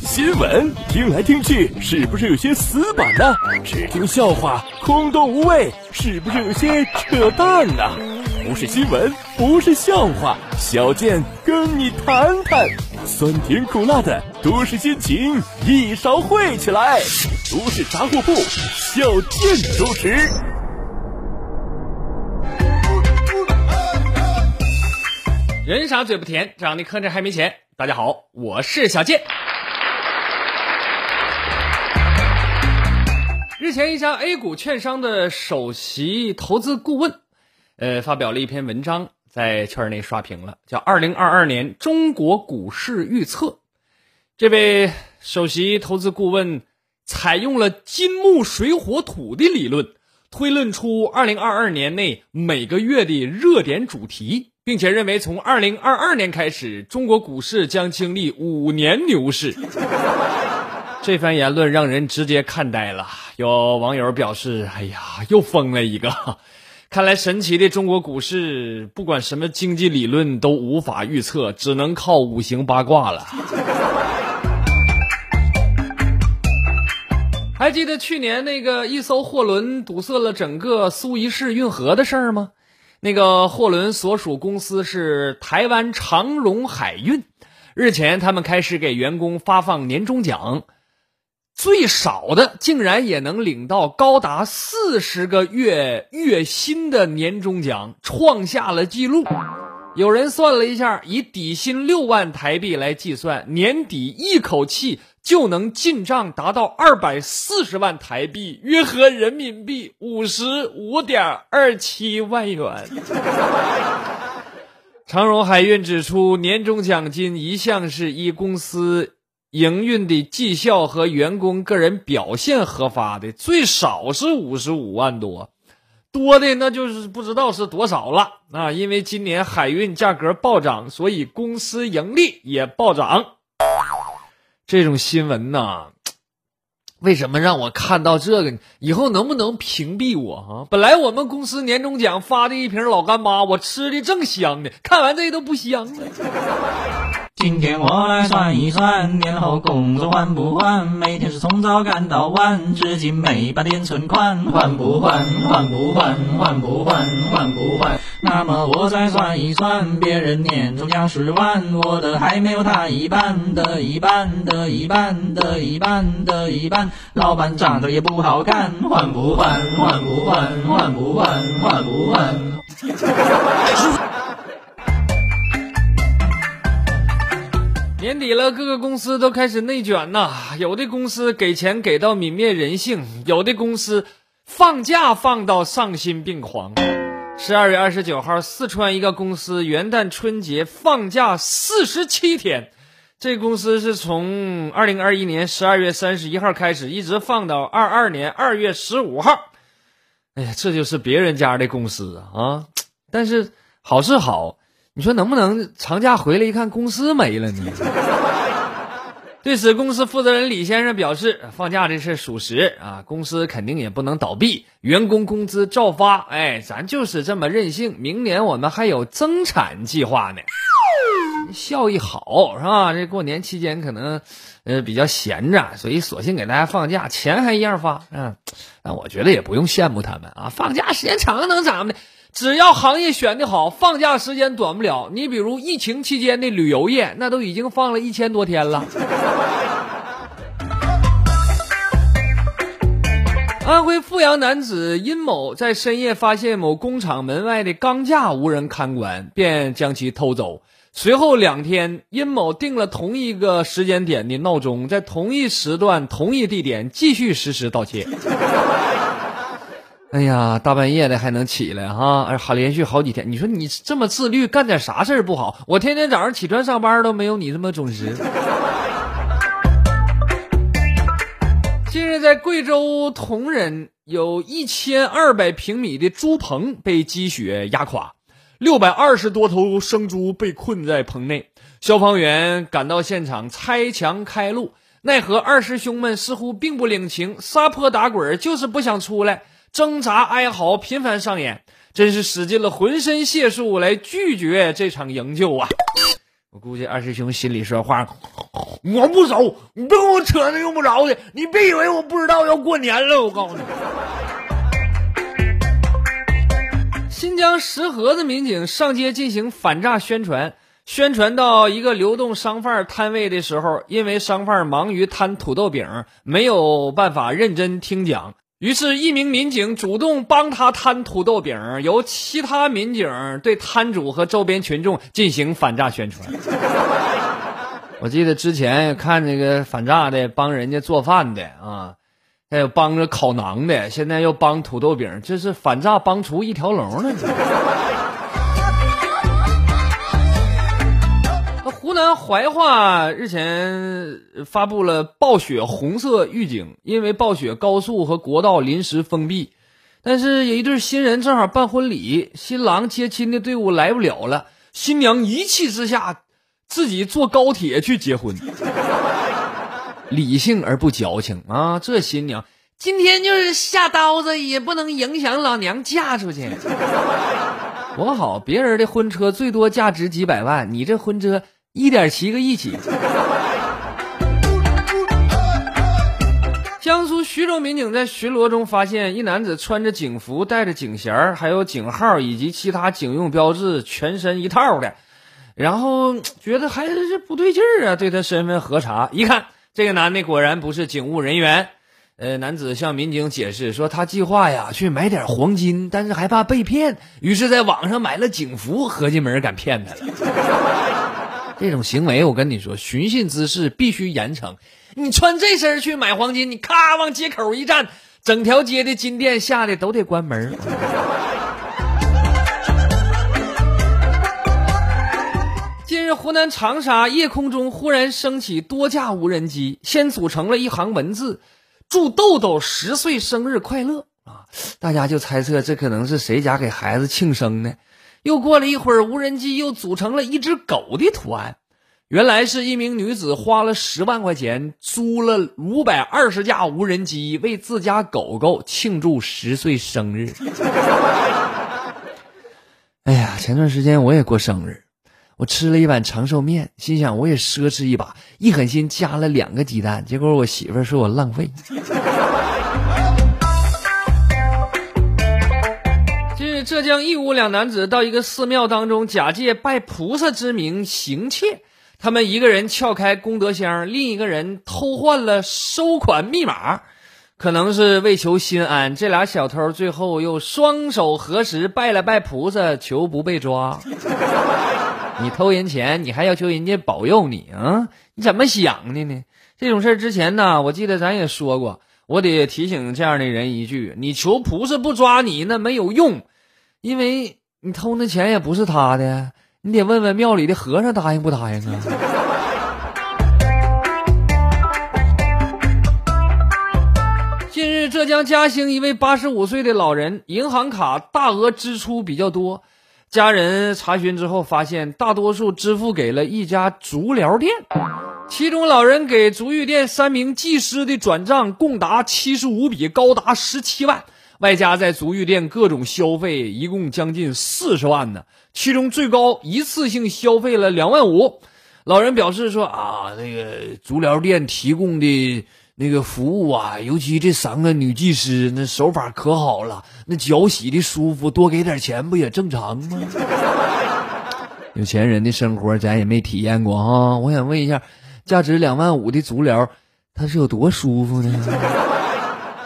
新闻听来听去，是不是有些死板呢？只听笑话，空洞无味，是不是有些扯淡呢？不是新闻，不是笑话，小健跟你谈谈。酸甜苦辣的都市心情，一勺烩起来。都市杂货铺，小健主持。人傻嘴不甜，长得磕碜还没钱。大家好，我是小健。日前，一家 A 股券商的首席投资顾问，呃，发表了一篇文章，在圈内刷屏了，叫《二零二二年中国股市预测》。这位首席投资顾问采用了金木水火土的理论，推论出二零二二年内每个月的热点主题，并且认为从二零二二年开始，中国股市将经历五年牛市。这番言论让人直接看呆了。有网友表示：“哎呀，又疯了一个！看来神奇的中国股市，不管什么经济理论都无法预测，只能靠五行八卦了。”还记得去年那个一艘货轮堵塞了整个苏伊士运河的事儿吗？那个货轮所属公司是台湾长荣海运。日前，他们开始给员工发放年终奖。最少的竟然也能领到高达四十个月月薪的年终奖，创下了纪录。有人算了一下，以底薪六万台币来计算，年底一口气就能进账达到二百四十万台币，约合人民币五十五点二七万元。长荣海运指出，年终奖金一向是依公司。营运的绩效和员工个人表现核发的，最少是五十五万多，多的那就是不知道是多少了啊！因为今年海运价格暴涨，所以公司盈利也暴涨。这种新闻呢，为什么让我看到这个？以后能不能屏蔽我啊？本来我们公司年终奖发的一瓶老干妈，我吃的正香呢，看完这都不香了。今天我来算一算，年后工作还不换？每天是从早干到晚，至今没把点存款，还不还？还不还？还不还？还不还？那么我再算一算，别人年终奖十万，我的还没有他一半的一半的一半的一半的一半，老板长得也不好看，还不还？还不还？还不还？还不还？年底了，各个公司都开始内卷呐。有的公司给钱给到泯灭人性，有的公司放假放到丧心病狂。十二月二十九号，四川一个公司元旦春节放假四十七天，这公司是从二零二一年十二月三十一号开始，一直放到二二年二月十五号。哎呀，这就是别人家的公司啊！但是好是好。你说能不能长假回来一看公司没了呢？对此，公司负责人李先生表示，放假这事属实啊，公司肯定也不能倒闭，员工工资照发。哎，咱就是这么任性。明年我们还有增产计划呢，效益好是吧？这过年期间可能呃比较闲着，所以索性给大家放假，钱还一样发。嗯，那我觉得也不用羡慕他们啊，放假时间长能咋的？只要行业选的好，放假时间短不了。你比如疫情期间的旅游业，那都已经放了一千多天了。安徽阜阳男子殷某在深夜发现某工厂门外的钢架无人看管，便将其偷走。随后两天，殷某定了同一个时间点的闹钟，在同一时段、同一地点继续实施盗窃。哎呀，大半夜的还能起来哈？哎，还连续好几天。你说你这么自律，干点啥事儿不好？我天天早上起床上班都没有你这么准时。近日，在贵州铜仁，有一千二百平米的猪棚被积雪压垮，六百二十多头生猪被困在棚内。消防员赶到现场拆墙开路，奈何二师兄们似乎并不领情，撒泼打滚，就是不想出来。挣扎、哀嚎频繁上演，真是使尽了浑身解数来拒绝这场营救啊！我估计二师兄心里说话，我不熟，你别跟我扯那用不着的，你别以为我不知道要过年了，我告诉你。新疆石河子民警上街进行反诈宣传，宣传到一个流动商贩摊位的时候，因为商贩忙于摊土豆饼，没有办法认真听讲。于是，一名民警主动帮他摊土豆饼，由其他民警对摊主和周边群众进行反诈宣传。我记得之前看那个反诈的帮人家做饭的啊，还有帮着烤馕的，现在又帮土豆饼，这是反诈帮厨一条龙呢。湖南怀化日前发布了暴雪红色预警，因为暴雪高速和国道临时封闭，但是有一对新人正好办婚礼，新郎接亲的队伍来不了了，新娘一气之下自己坐高铁去结婚，理性而不矫情啊！这新娘今天就是下刀子也不能影响老娘嫁出去。多好，别人的婚车最多价值几百万，你这婚车。一点七个亿起。江苏徐州民警在巡逻中发现一男子穿着警服，带着警衔还有警号以及其他警用标志，全身一套的。然后觉得还是不对劲儿啊，对他身份核查，一看这个男的果然不是警务人员。呃，男子向民警解释说，他计划呀去买点黄金，但是害怕被骗，于是在网上买了警服，合计没人敢骗他了。这种行为，我跟你说，寻衅滋事必须严惩。你穿这身去买黄金，你咔往街口一站，整条街的金店吓得都得关门。近日，湖南长沙夜空中忽然升起多架无人机，先组成了一行文字：“祝豆豆十岁生日快乐。”啊，大家就猜测这可能是谁家给孩子庆生呢？又过了一会儿，无人机又组成了一只狗的图案。原来是一名女子花了十万块钱租了五百二十架无人机，为自家狗狗庆祝十岁生日。哎呀，前段时间我也过生日，我吃了一碗长寿面，心想我也奢侈一把，一狠心加了两个鸡蛋，结果我媳妇说我浪费。浙江义乌两男子到一个寺庙当中，假借拜菩萨之名行窃。他们一个人撬开功德箱，另一个人偷换了收款密码。可能是为求心安，这俩小偷最后又双手合十拜了拜菩萨，求不被抓。你偷人钱，你还要求人家保佑你啊？你怎么想的呢？这种事之前呢，我记得咱也说过，我得提醒这样的人一句：你求菩萨不抓你，那没有用。因为你偷那钱也不是他的，你得问问庙里的和尚答应不答应啊。近日，浙江嘉兴一位八十五岁的老人，银行卡大额支出比较多，家人查询之后发现，大多数支付给了一家足疗店，其中老人给足浴店三名技师的转账共达七十五笔，高达十七万。外加在足浴店各种消费，一共将近四十万呢。其中最高一次性消费了两万五。老人表示说：“啊，那个足疗店提供的那个服务啊，尤其这三个女技师，那手法可好了，那脚洗的舒服，多给点钱不也正常吗？” 有钱人的生活咱也没体验过哈。我想问一下，价值两万五的足疗，它是有多舒服呢？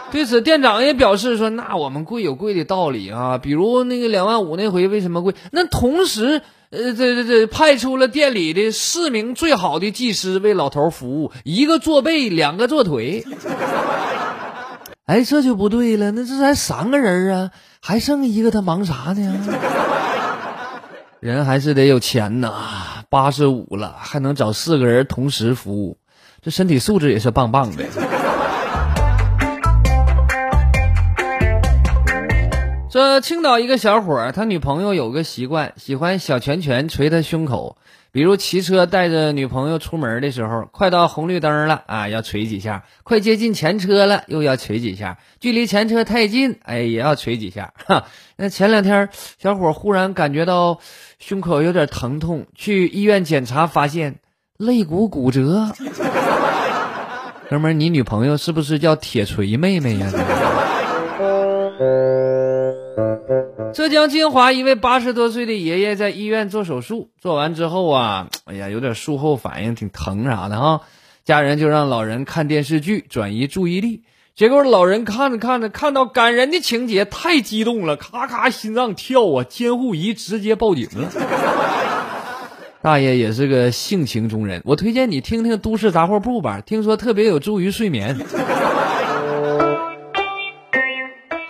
对此，店长也表示说：“那我们贵有贵的道理啊，比如那个两万五那回为什么贵？那同时，呃，这这这派出了店里的四名最好的技师为老头服务，一个做背，两个做腿。哎，这就不对了，那这才三个人啊，还剩一个，他忙啥呢？人还是得有钱呐，八十五了还能找四个人同时服务，这身体素质也是棒棒的。”这青岛一个小伙儿，他女朋友有个习惯，喜欢小拳拳捶他胸口。比如骑车带着女朋友出门的时候，快到红绿灯了啊，要捶几下；快接近前车了，又要捶几下；距离前车太近，哎，也要捶几下。哈，那前两天小伙忽然感觉到胸口有点疼痛，去医院检查发现肋骨骨折。哥们儿，你女朋友是不是叫铁锤妹妹呀？浙江金华一位八十多岁的爷爷在医院做手术，做完之后啊，哎呀，有点术后反应，挺疼啥的哈。家人就让老人看电视剧，转移注意力。结果老人看着看着，看到感人的情节，太激动了，咔咔心脏跳啊，监护仪直接报警了。大爷也是个性情中人，我推荐你听听《都市杂货铺》吧，听说特别有助于睡眠。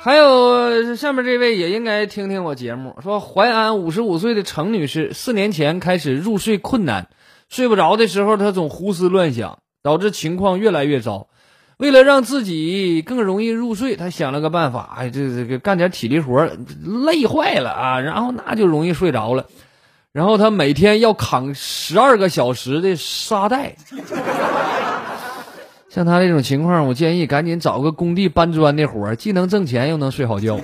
还有下面这位也应该听听我节目，说淮安五十五岁的程女士四年前开始入睡困难，睡不着的时候她总胡思乱想，导致情况越来越糟。为了让自己更容易入睡，她想了个办法，哎，这这个干点体力活，累坏了啊，然后那就容易睡着了。然后她每天要扛十二个小时的沙袋。像他这种情况，我建议赶紧找个工地搬砖的活儿，既能挣钱又能睡好觉。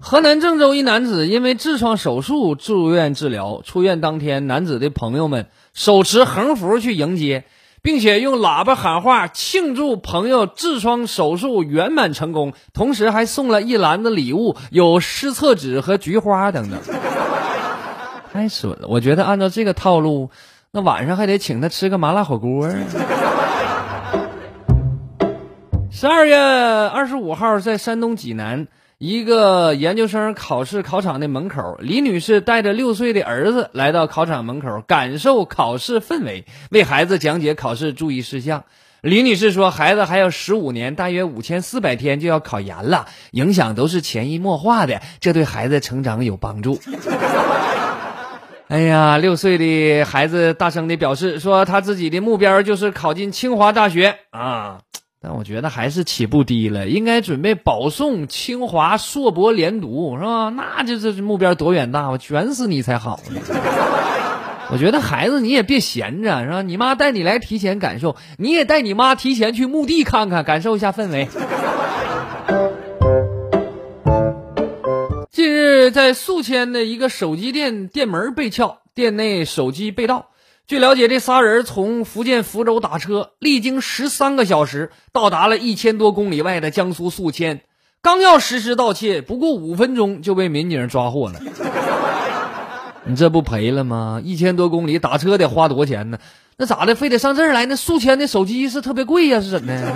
河南郑州一男子因为痔疮手术住院治疗，出院当天，男子的朋友们手持横幅去迎接，并且用喇叭喊话庆祝朋友痔疮手术圆满成功，同时还送了一篮子礼物，有湿厕纸和菊花等等。太损了！我觉得按照这个套路。那晚上还得请他吃个麻辣火锅啊！十二月二十五号，在山东济南一个研究生考试考场的门口，李女士带着六岁的儿子来到考场门口，感受考试氛围，为孩子讲解考试注意事项。李女士说：“孩子还有十五年，大约五千四百天就要考研了，影响都是潜移默化的，这对孩子成长有帮助。”哎呀，六岁的孩子大声的表示说，他自己的目标就是考进清华大学啊！但我觉得还是起步低了，应该准备保送清华硕博连读，是吧？那就是目标多远大，我卷死你才好呢！我觉得孩子你也别闲着，是吧？你妈带你来提前感受，你也带你妈提前去墓地看看，感受一下氛围。在宿迁的一个手机店店门被撬，店内手机被盗。据了解，这仨人从福建福州打车，历经十三个小时，到达了一千多公里外的江苏宿迁。刚要实施盗窃，不过五分钟就被民警抓获了。你这不赔了吗？一千多公里打车得花多少钱呢？那咋的，非得上这儿来？那宿迁的手机是特别贵呀，是怎的？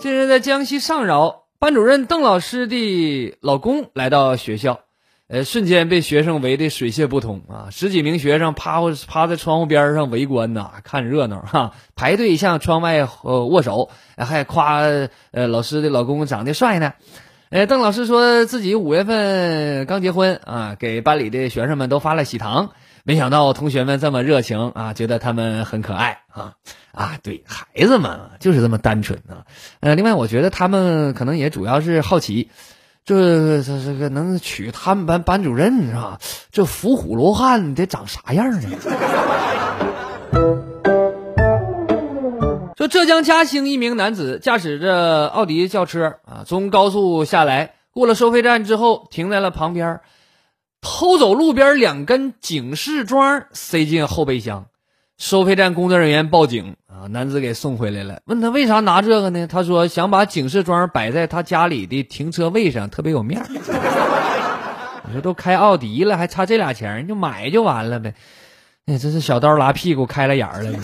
近日在江西上饶。班主任邓老师的老公来到学校，呃，瞬间被学生围得水泄不通啊！十几名学生趴趴在窗户边上围观呐，看热闹哈，排队向窗外呃握手，还夸呃老师的老公长得帅呢。呃，邓老师说自己五月份刚结婚啊，给班里的学生们都发了喜糖。没想到同学们这么热情啊，觉得他们很可爱啊啊！对孩子嘛，就是这么单纯啊。呃，另外我觉得他们可能也主要是好奇，这这这个能娶他们班班主任是吧？这伏虎罗汉得长啥样呢？说浙江嘉兴一名男子驾驶着奥迪轿车啊，从高速下来，过了收费站之后，停在了旁边。偷走路边两根警示桩，塞进后备箱。收费站工作人员报警啊，男子给送回来了。问他为啥拿这个呢？他说想把警示桩摆在他家里的停车位上，特别有面儿。你说都开奥迪了，还差这俩钱，你就买就完了呗。哎，真是小刀拉屁股开了眼了。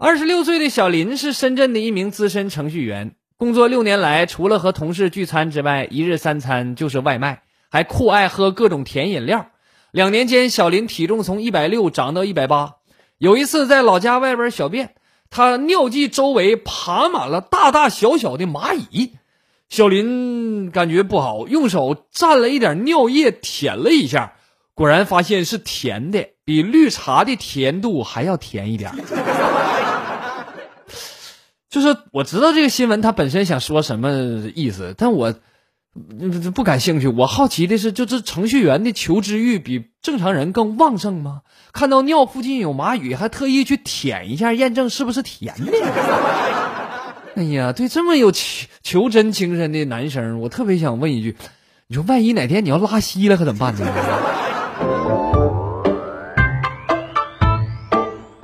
二十六岁的小林是深圳的一名资深程序员。工作六年来，除了和同事聚餐之外，一日三餐就是外卖，还酷爱喝各种甜饮料。两年间，小林体重从一百六涨到一百八。有一次在老家外边小便，他尿迹周围爬满了大大小小的蚂蚁。小林感觉不好，用手蘸了一点尿液舔了一下，果然发现是甜的，比绿茶的甜度还要甜一点。就是我知道这个新闻它本身想说什么意思，但我不不感兴趣。我好奇的是，就这程序员的求知欲比正常人更旺盛吗？看到尿附近有蚂蚁，还特意去舔一下，验证是不是甜的。哎呀，对这么有求求真精神的男生，我特别想问一句：你说万一哪天你要拉稀了，可怎么办呢？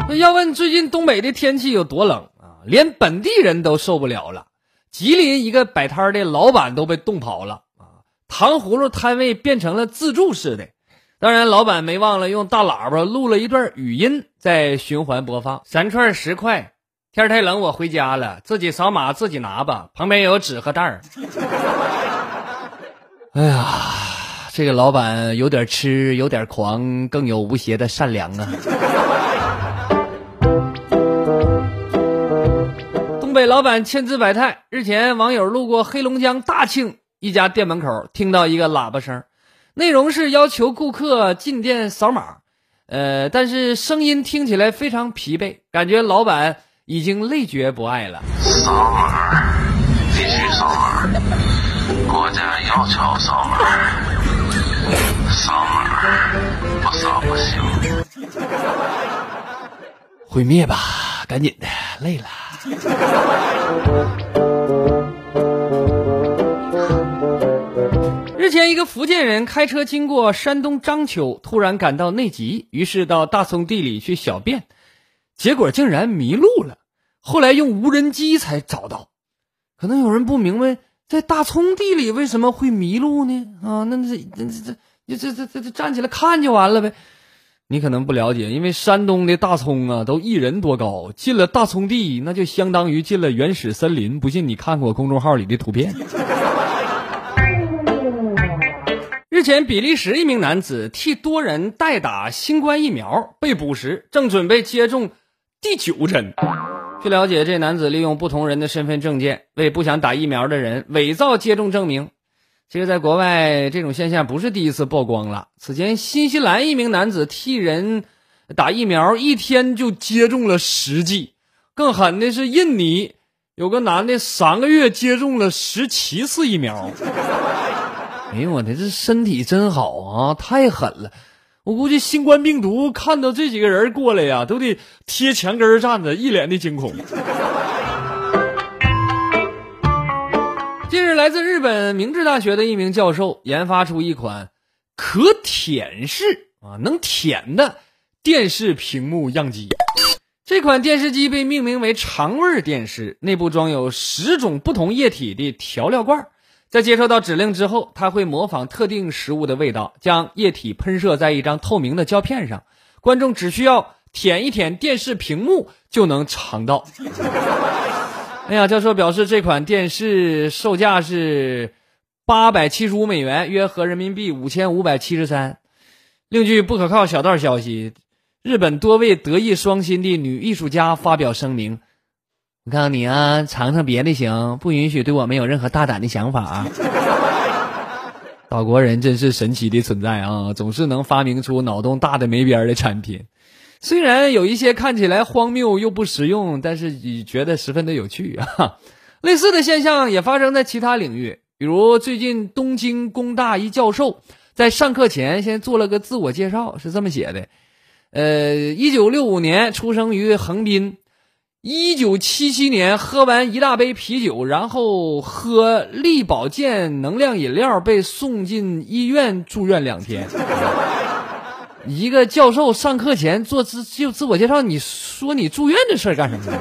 那 要问最近东北的天气有多冷？连本地人都受不了了。吉林一个摆摊的老板都被冻跑了啊！糖葫芦摊位变成了自助式的。当然，老板没忘了用大喇叭录了一段语音，在循环播放。三串十块，天太冷，我回家了，自己扫码自己拿吧，旁边有纸和袋儿。哎呀，这个老板有点痴，有点狂，更有无邪的善良啊！老板千姿百态。日前，网友路过黑龙江大庆一家店门口，听到一个喇叭声。内容是要求顾客进店扫码，呃，但是声音听起来非常疲惫，感觉老板已经累觉不爱了。扫码，必须扫码，国家要求扫码，扫码不扫不行。毁灭吧，赶紧的，累了。日前，一个福建人开车经过山东章丘，突然感到内急，于是到大葱地里去小便，结果竟然迷路了。后来用无人机才找到。可能有人不明白，在大葱地里为什么会迷路呢？啊，那这这这这这这这站起来看就完了呗。你可能不了解，因为山东的大葱啊，都一人多高，进了大葱地，那就相当于进了原始森林。不信你看过公众号里的图片。日前，比利时一名男子替多人代打新冠疫苗，被捕时正准备接种第九针。据了解，这男子利用不同人的身份证件，为不想打疫苗的人伪造接种证明。其实，在国外，这种现象不是第一次曝光了。此前，新西兰一名男子替人打疫苗，一天就接种了十剂。更狠的是，印尼有个男的三个月接种了十七次疫苗。哎呦我的，这身体真好啊！太狠了，我估计新冠病毒看到这几个人过来呀，都得贴墙根站着，一脸的惊恐。来自日本明治大学的一名教授研发出一款可舔式啊，能舔的电视屏幕样机。这款电视机被命名为“肠味电视”，内部装有十种不同液体的调料罐。在接收到指令之后，它会模仿特定食物的味道，将液体喷射在一张透明的胶片上。观众只需要舔一舔电视屏幕就能尝到。哎呀，教授表示，这款电视售价是八百七十五美元，约合人民币五千五百七十三。另据不可靠小道消息，日本多位德艺双馨的女艺术家发表声明。我告诉你啊，尝尝别的行，不允许对我们有任何大胆的想法啊！岛国人真是神奇的存在啊，总是能发明出脑洞大的没边儿的产品。虽然有一些看起来荒谬又不实用，但是你觉得十分的有趣啊。类似的现象也发生在其他领域，比如最近东京工大一教授在上课前先做了个自我介绍，是这么写的：呃，一九六五年出生于横滨。一九七七年喝完一大杯啤酒，然后喝力保健能量饮料，被送进医院住院两天。一个教授上课前做自就自我介绍，你说你住院的事儿干什么？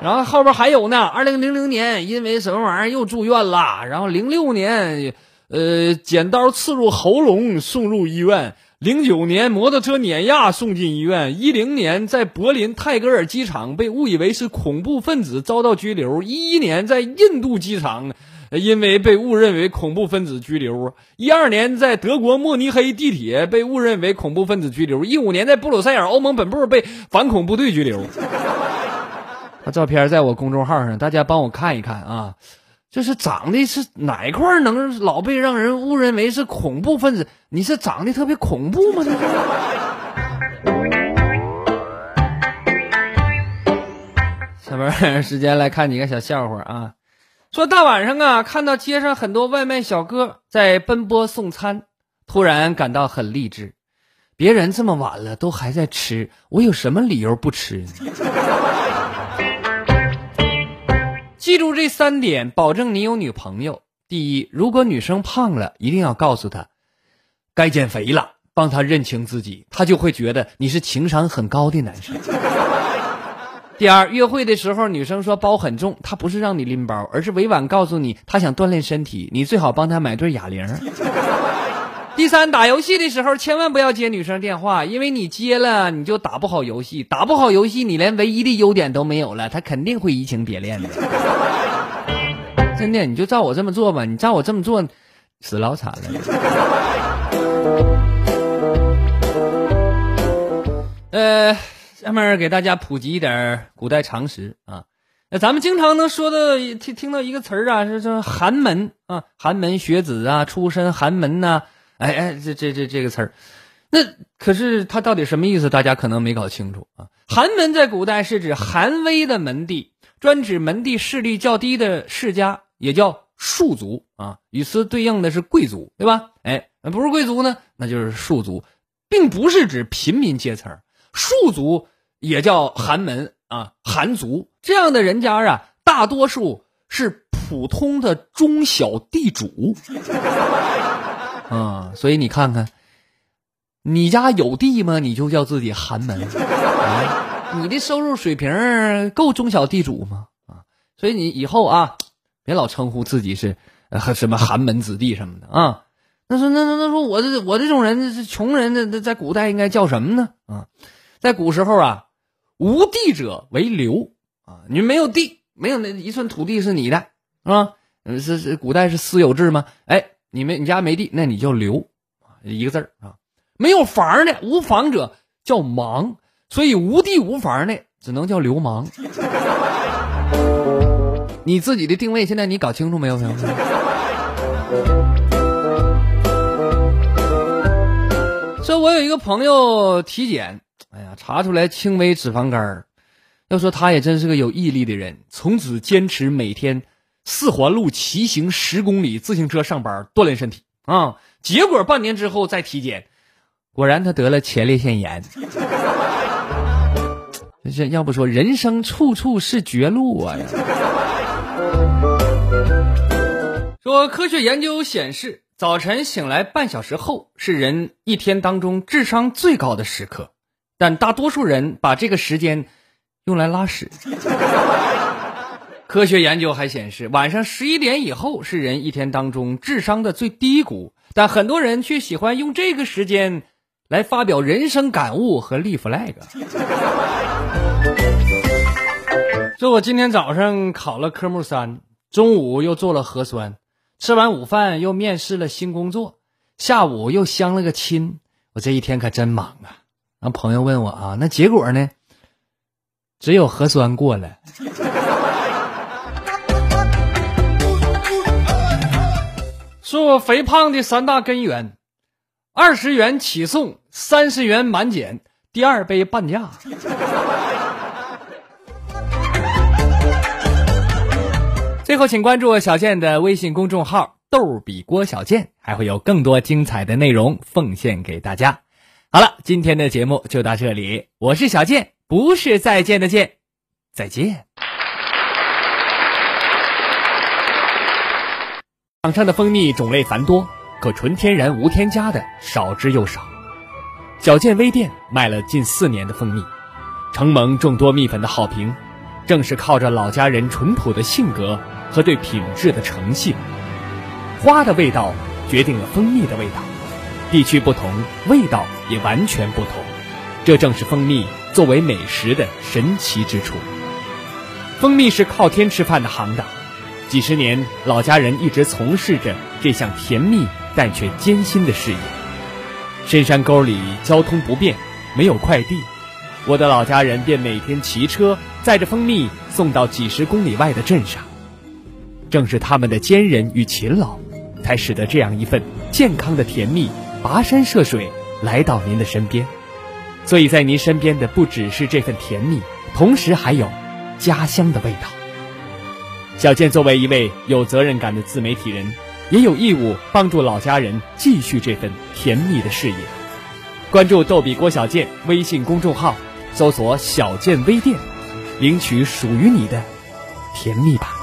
然后后边还有呢，二零零零年因为什么玩意儿又住院了，然后零六年，呃，剪刀刺入喉咙送入医院。零九年，摩托车碾压送进医院。一零年，在柏林泰戈尔机场被误以为是恐怖分子遭到拘留。一一年，在印度机场，因为被误认为恐怖分子拘留。一二年，在德国慕尼黑地铁被误认为恐怖分子拘留。一五年，在布鲁塞尔欧盟本部被反恐部队拘留。他照片在我公众号上，大家帮我看一看啊。这是长得是哪一块能老被让人误认为是恐怖分子？你是长得特别恐怖吗？这是。下面时间来看几个小笑话啊。说大晚上啊，看到街上很多外卖小哥在奔波送餐，突然感到很励志。别人这么晚了都还在吃，我有什么理由不吃呢？记住这三点，保证你有女朋友。第一，如果女生胖了，一定要告诉她该减肥了，帮她认清自己，她就会觉得你是情商很高的男生。第二，约会的时候，女生说包很重，她不是让你拎包，而是委婉告诉你她想锻炼身体，你最好帮她买对哑铃。第三，打游戏的时候千万不要接女生电话，因为你接了你就打不好游戏，打不好游戏你连唯一的优点都没有了，她肯定会移情别恋的。真的，你就照我这么做吧，你照我这么做，死老惨了。呃。下面给大家普及一点古代常识啊，那咱们经常能说的听听到一个词儿啊，是说寒门啊，寒门学子啊，出身寒门呐，哎哎，这这这这个词儿，那可是它到底什么意思？大家可能没搞清楚啊。寒门在古代是指寒微的门第，专指门第势力较低的世家，也叫庶族啊。与此对应的是贵族，对吧？哎，不是贵族呢，那就是庶族，并不是指平民阶层。庶族也叫寒门啊，寒族这样的人家啊，大多数是普通的中小地主 啊，所以你看看，你家有地吗？你就叫自己寒门啊？你的收入水平够中小地主吗？啊，所以你以后啊，别老称呼自己是呃什么寒门子弟什么的啊。那说那那那说我这我这种人是穷人，那在古代应该叫什么呢？啊？在古时候啊，无地者为流啊，你没有地，没有那一寸土地是你的，是吧？嗯，是是，古代是私有制吗？哎，你们你家没地，那你叫流一个字啊。没有房的，无房者叫盲，所以无地无房的只能叫流氓。你自己的定位现在你搞清楚没有？朋友们？说，我有一个朋友体检。哎呀，查出来轻微脂肪肝要说他也真是个有毅力的人，从此坚持每天四环路骑行十公里，自行车上班锻炼身体啊。结果半年之后再体检，果然他得了前列腺炎。这要不说人生处处是绝路啊呀！说科学研究显示，早晨醒来半小时后是人一天当中智商最高的时刻。但大多数人把这个时间用来拉屎。科学研究还显示，晚上十一点以后是人一天当中智商的最低谷，但很多人却喜欢用这个时间来发表人生感悟和立 flag。说我今天早上考了科目三，中午又做了核酸，吃完午饭又面试了新工作，下午又相了个亲，我这一天可真忙啊！让朋友问我啊，那结果呢？只有核酸过了。说我肥胖的三大根源：二十元起送，三十元满减，第二杯半价。最后，请关注小健的微信公众号“逗比郭小健”，还会有更多精彩的内容奉献给大家。好了，今天的节目就到这里。我是小健，不是再见的见，再见。场上的蜂蜜种类繁多，可纯天然无添加的少之又少。小健微店卖了近四年的蜂蜜，承蒙众多蜜粉的好评，正是靠着老家人淳朴的性格和对品质的诚信。花的味道决定了蜂蜜的味道。地区不同，味道也完全不同，这正是蜂蜜作为美食的神奇之处。蜂蜜是靠天吃饭的行当，几十年老家人一直从事着这项甜蜜但却艰辛的事业。深山沟里交通不便，没有快递，我的老家人便每天骑车载着蜂蜜送到几十公里外的镇上。正是他们的坚韧与勤劳，才使得这样一份健康的甜蜜。跋山涉水来到您的身边，所以在您身边的不只是这份甜蜜，同时还有家乡的味道。小健作为一位有责任感的自媒体人，也有义务帮助老家人继续这份甜蜜的事业。关注“逗比郭小健”微信公众号，搜索“小健微店”，领取属于你的甜蜜吧。